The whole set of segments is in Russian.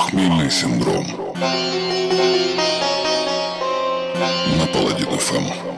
Похмельный синдром. На Паладин ФМ.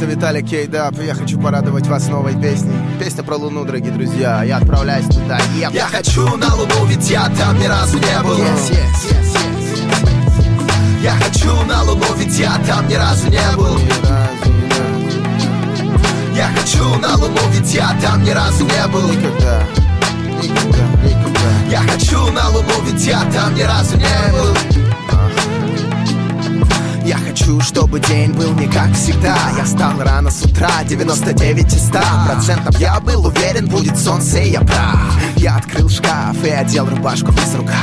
Это Виталий Кейдап, и я хочу порадовать вас новой песней. Песня про Луну, дорогие друзья. Я отправляюсь туда. Еп. Я хочу на Луну, ведь я там ни разу не был Yes, yes, yes, yes. Я хочу на Луну, ведь я там ни разу не был Ни разу, ни разу. Я хочу на Луну, ведь я там ни разу не был Никогда, никогда, никогда. Я хочу на Луну, ведь я там ни разу не был Я хочу, чтобы день был не как всегда. Я встал рано с утра, 99 из 100 Процентов. Я был уверен, будет солнце, и я прав. Я открыл шкаф и одел рубашку без рукав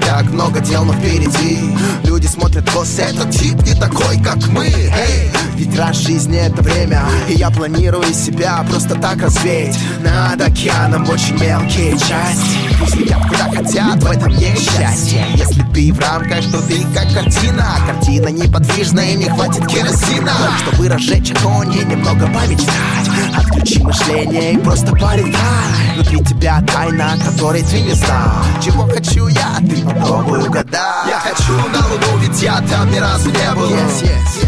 так много дел, но впереди. Люди смотрят косо, этот тип не такой, как мы. Эй, ведь раз жизни это время И я планирую себя просто так развеять. Над океаном очень мелкие части Летят куда хотят, в этом есть счастье. Если ты в рамках, то ты как картина. Картина неподвижная, не хватит керосина. Чтобы разжечь огонь и немного помечтать. Отключи мышление и просто полетай. Внутри тебя тайна, которой ты не знал Чего хочу я, ты попробуй угадать Я хочу на Луну, ведь я там ни разу не был. Yes, yes.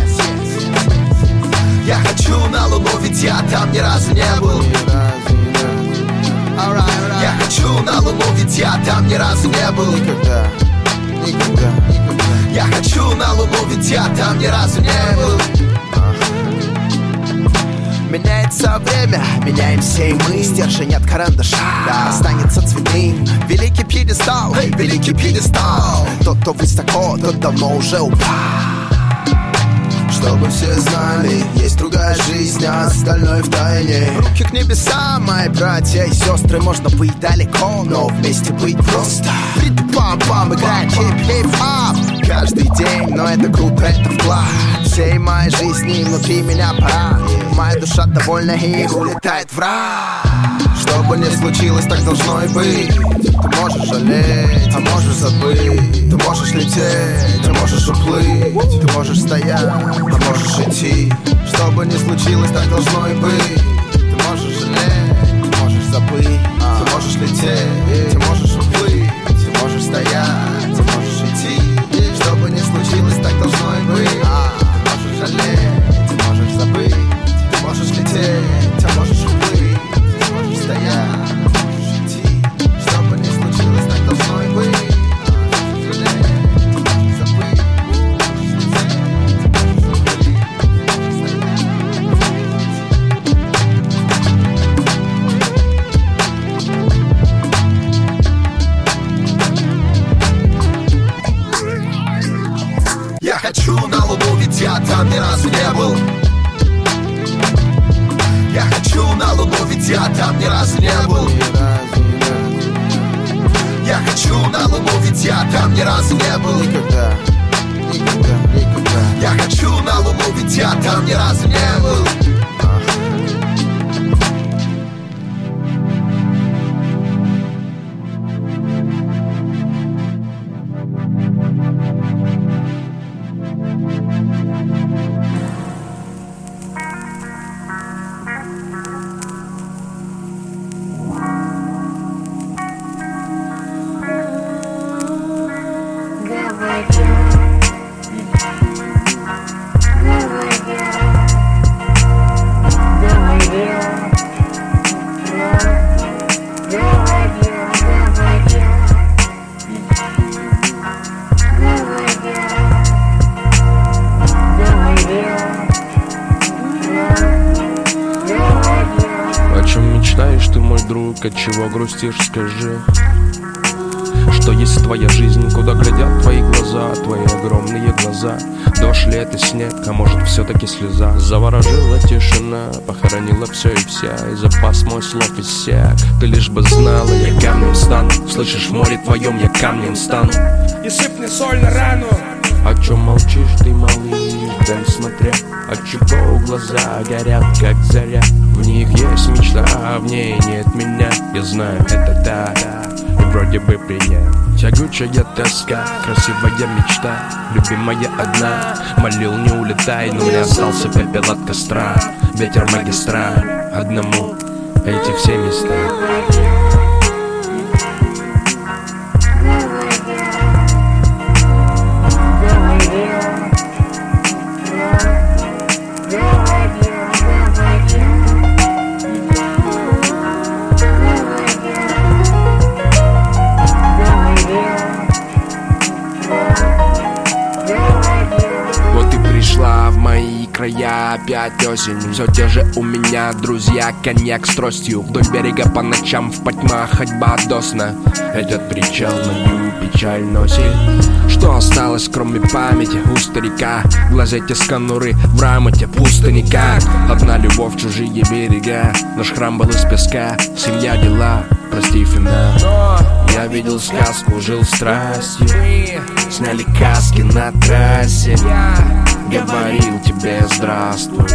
Я хочу на Луну, ведь я там ни разу не был. Alright, хочу на Луну, ведь я там ни разу не был. Никогда, никогда, никогда Я хочу на Луну, ведь я там ни разу не был. Меняется время, меняемся и мы. Стержень от карандаша останется цветным Великий пьедестал, эй, великий пьедестал. Тот, кто высоко, тот давно уже упал чтобы все знали, есть другая жизнь, а остальное в тайне. Руки к небесам, мои братья и сестры Можно быть далеко, но вместе быть просто. Пам-пам, играет хип-хип-ап Каждый день, но это круто, это вклад. Всей моей жизни внутри меня парад. Моя душа довольна и улетает в рай. Что бы ни случилось, так должно и быть. Ты можешь жалеть, а можешь забыть. Ты можешь лететь, ты можешь уплыть. Ты можешь стоять, а можешь идти. Что бы ни случилось, так должно и быть. Ты можешь жалеть, ты можешь забыть. Ты можешь лететь, ты можешь уплыть. Ты можешь стоять, Что бы ни случилось, так должно и быть Ты можешь грустишь, скажи Что есть твоя жизнь, куда глядят твои глаза, твои огромные глаза. Дождь ли это снег, а может все-таки слеза. Заворожила тишина, похоронила все и вся И запас мой слов иссяк. Ты лишь бы знала, я камнем стану. Слышишь, в море твоем я камнем стану. И сыпни соль на рану. О чем молчишь ты, малыш, дай смотря От чего глаза горят, как заря В них есть мечта, а в ней нет меня. Я знаю, это так, и вроде бы принять Тягучая тоска, красивая мечта Любимая одна, молил не улетай Но не остался пепел от костра. Ветер магистраль, одному эти все места осень Все те же у меня друзья, коньяк с тростью. Вдоль берега по ночам в потьмах ходьба до сна Этот причал мою печаль носит. Что осталось, кроме памяти у старика? В глазе те скануры, в рамоте пусто никак Одна любовь, чужие берега. Наш храм был из песка, семья, дела, прости финал Я видел сказку, жил страстью Сняли каски на трассе. Говорил тебе здравствуй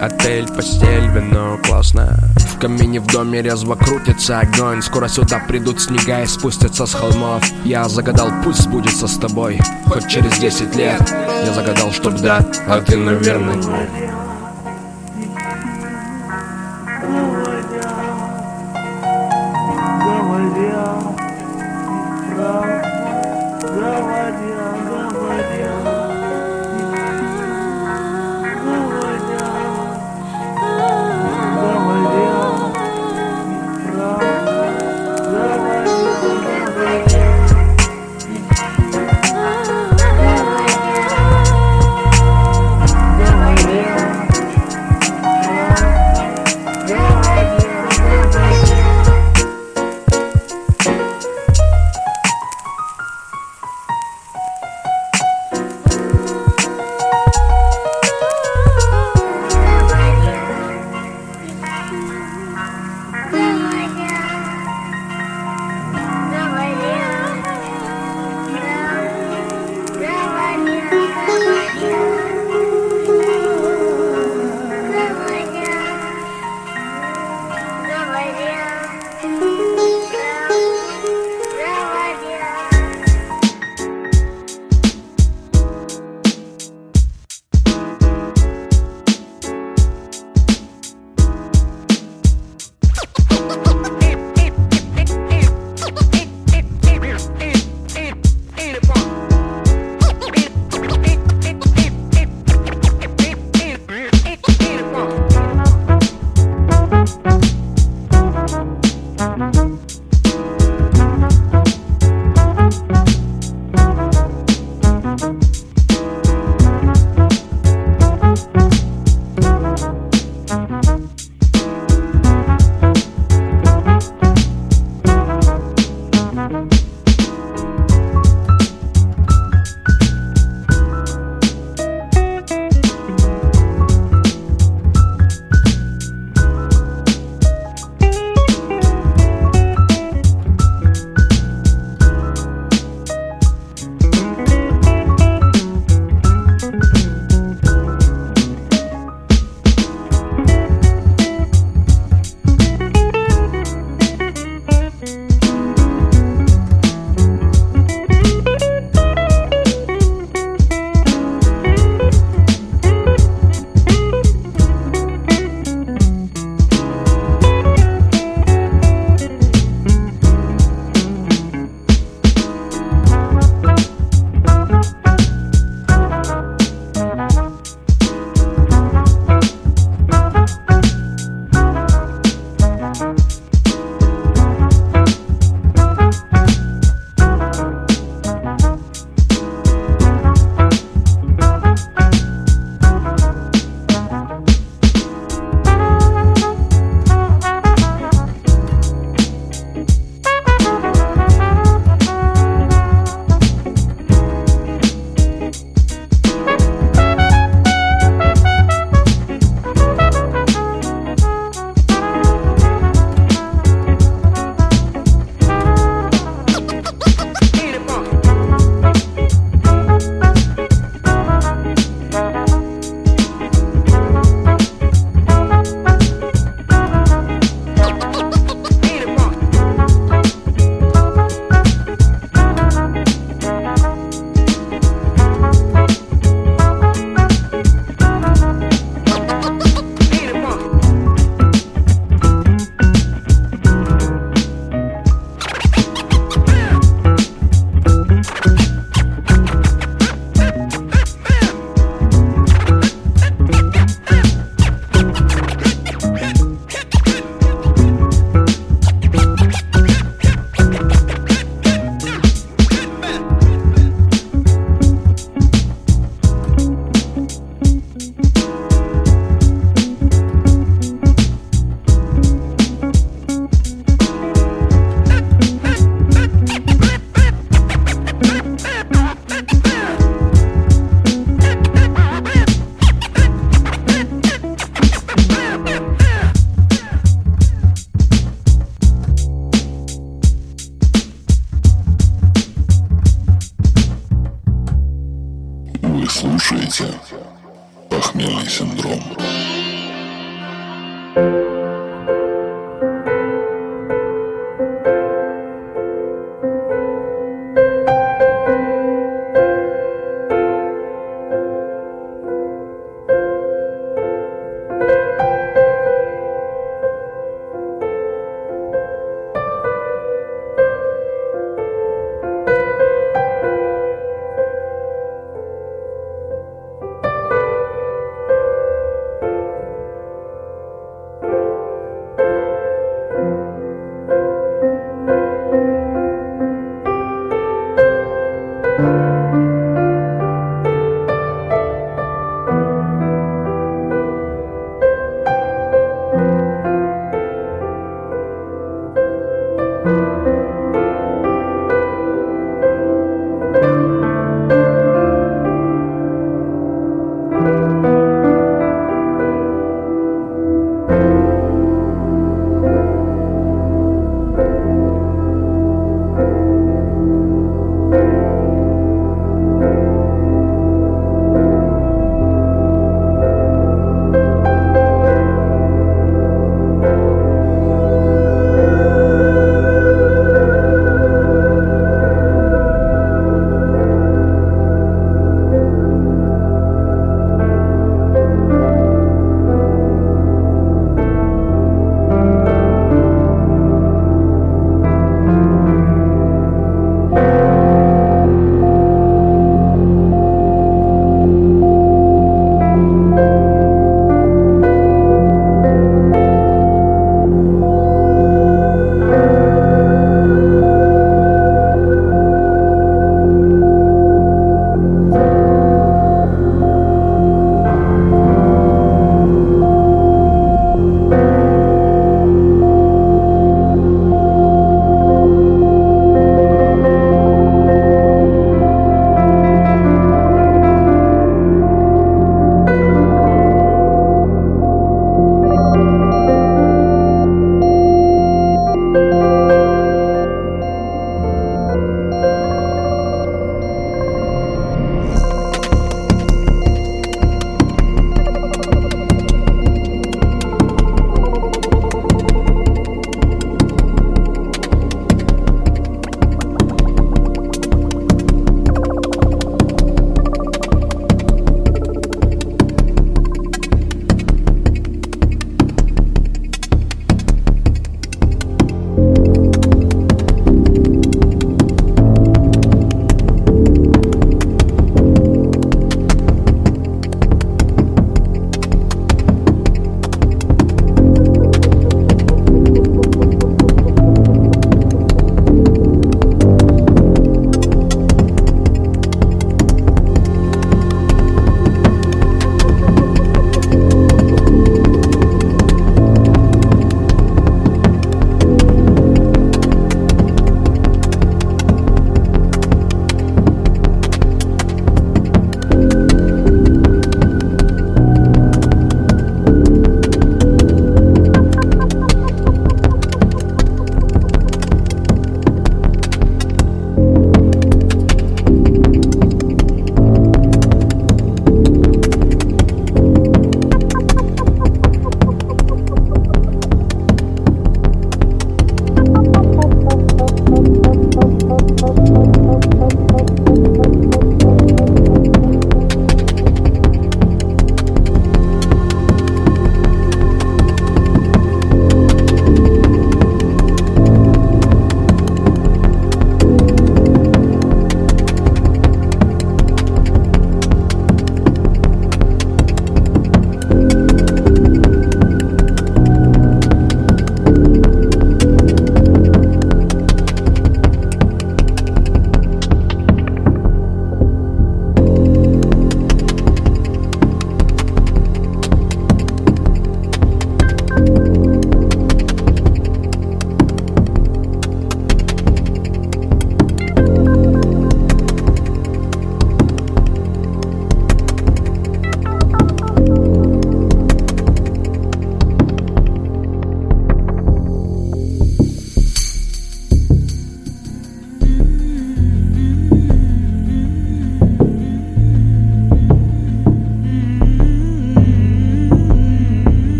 Отель, постель, вино, классно. В камине в доме резво крутится огонь. Скоро сюда придут снега и спустятся с холмов. Я загадал, пусть сбудется с тобой Хоть через 10 лет Я загадал, чтоб да, а ты, наверное, нет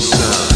So.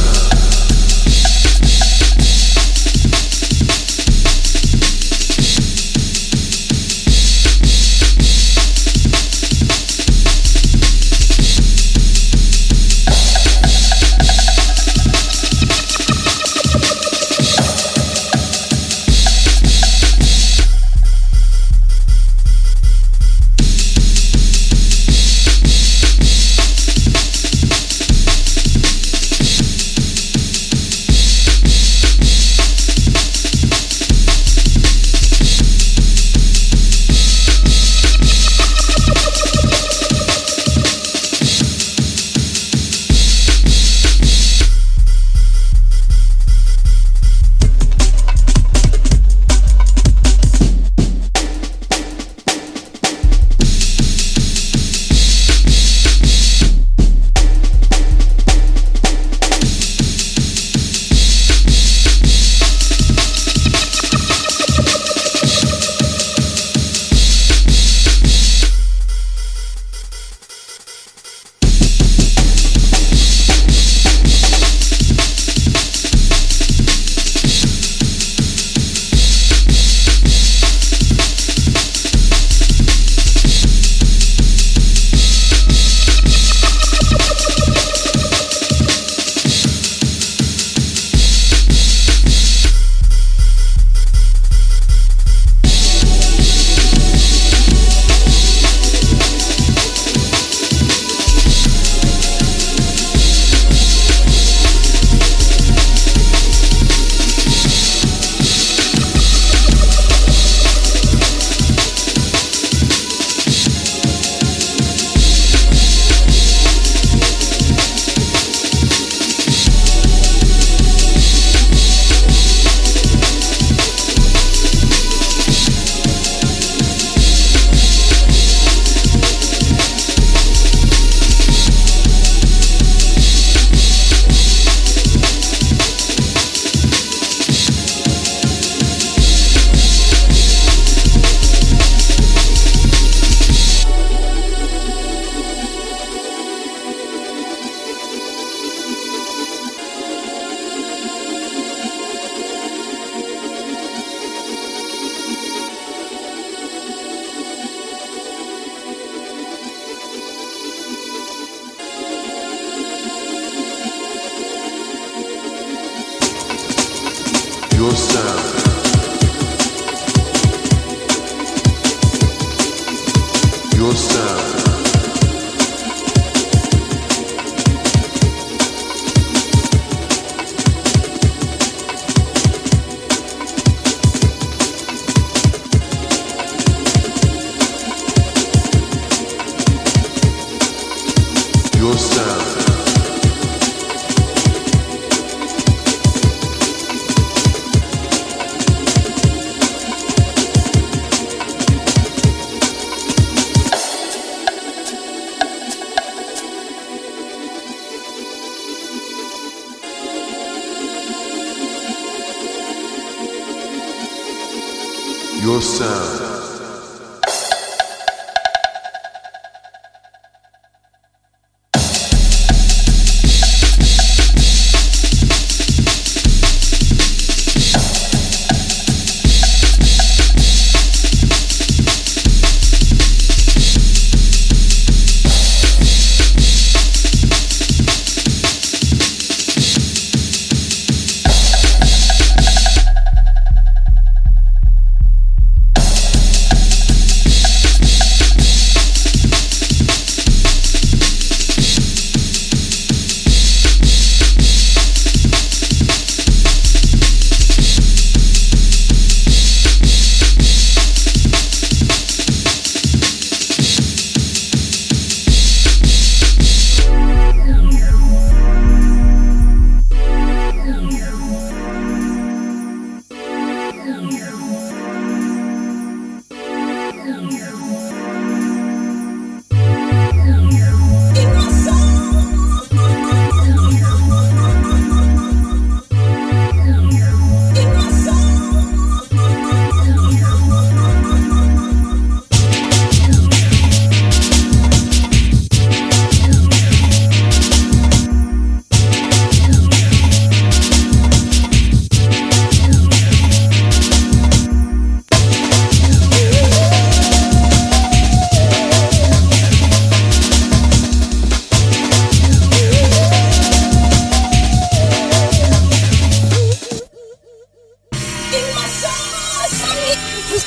In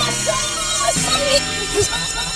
my soul,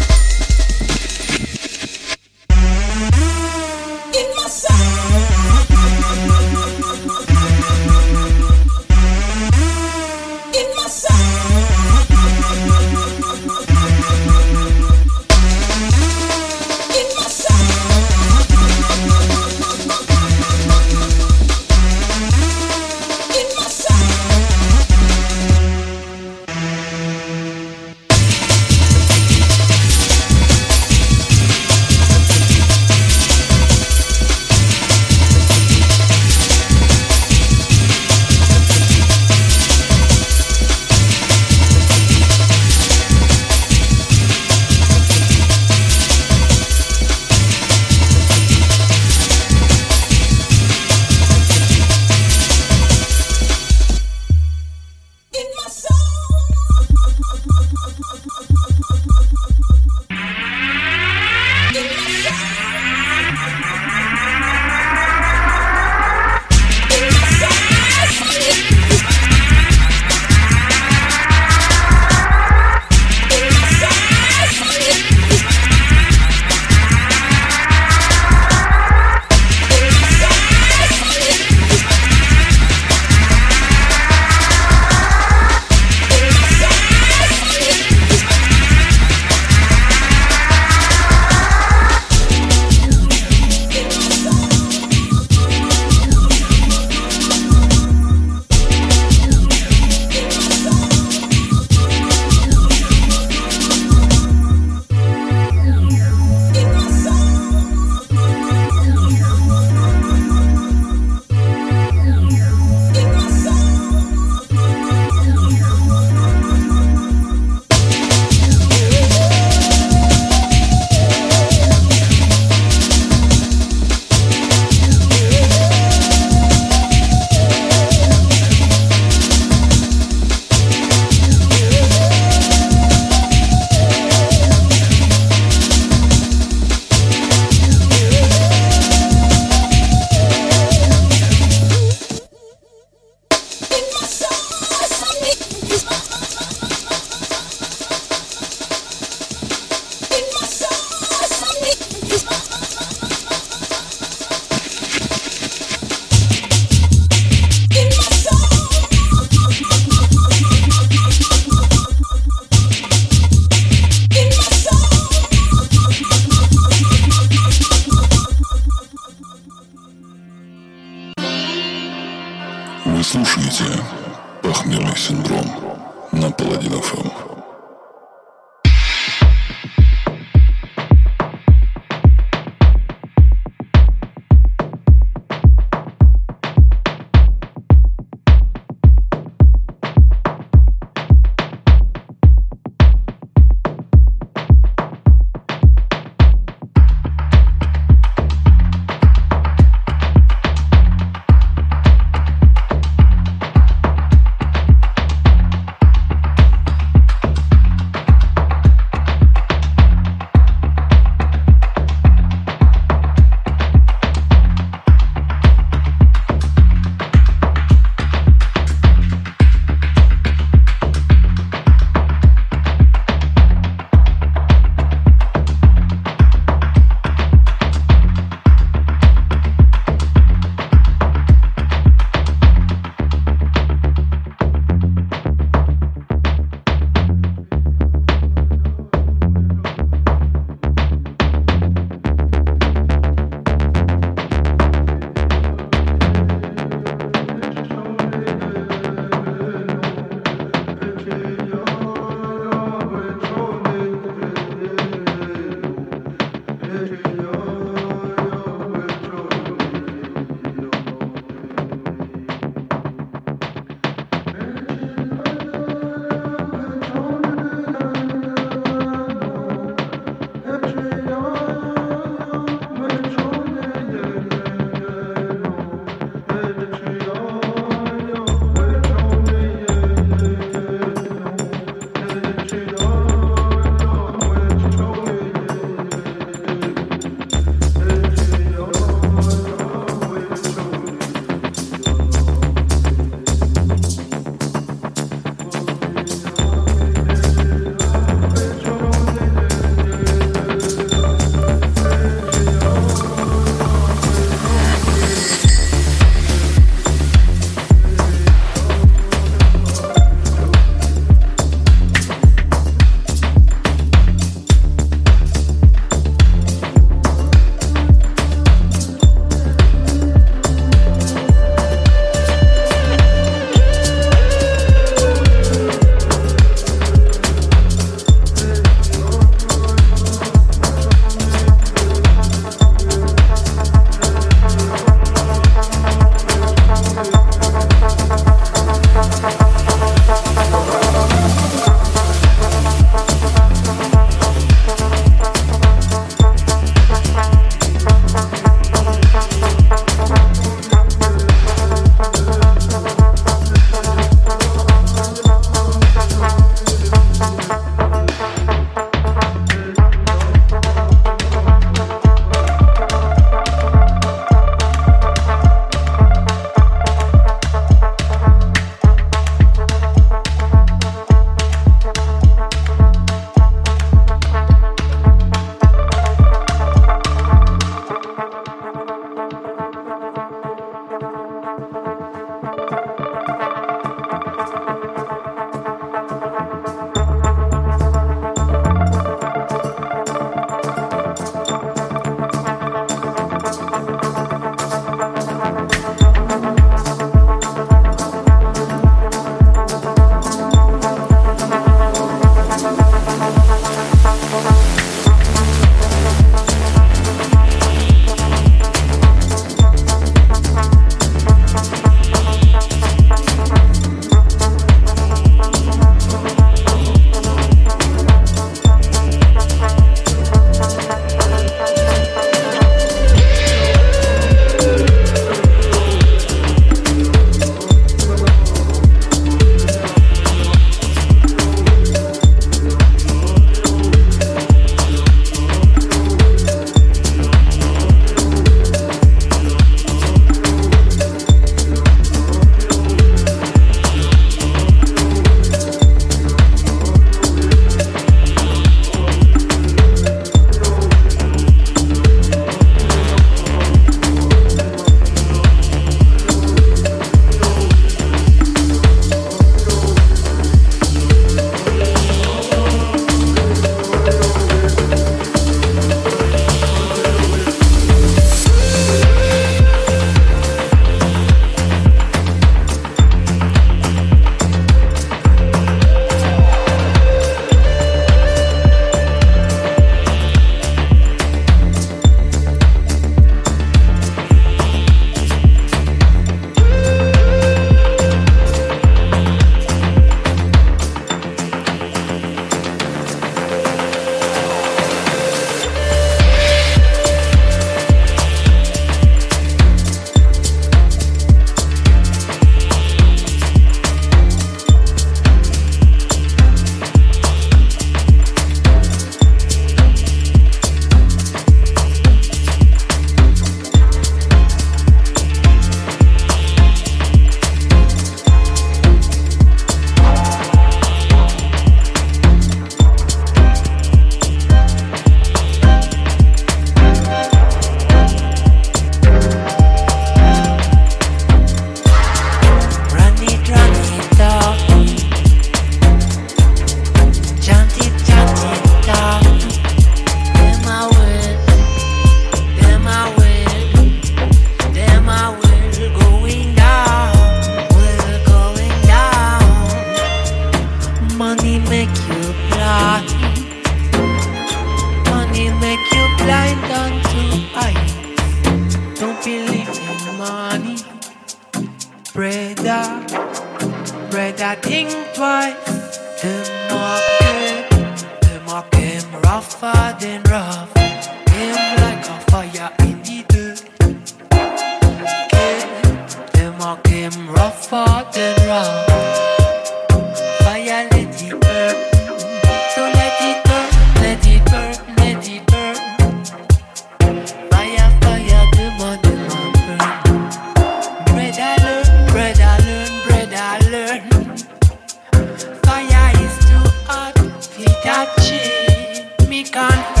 gone.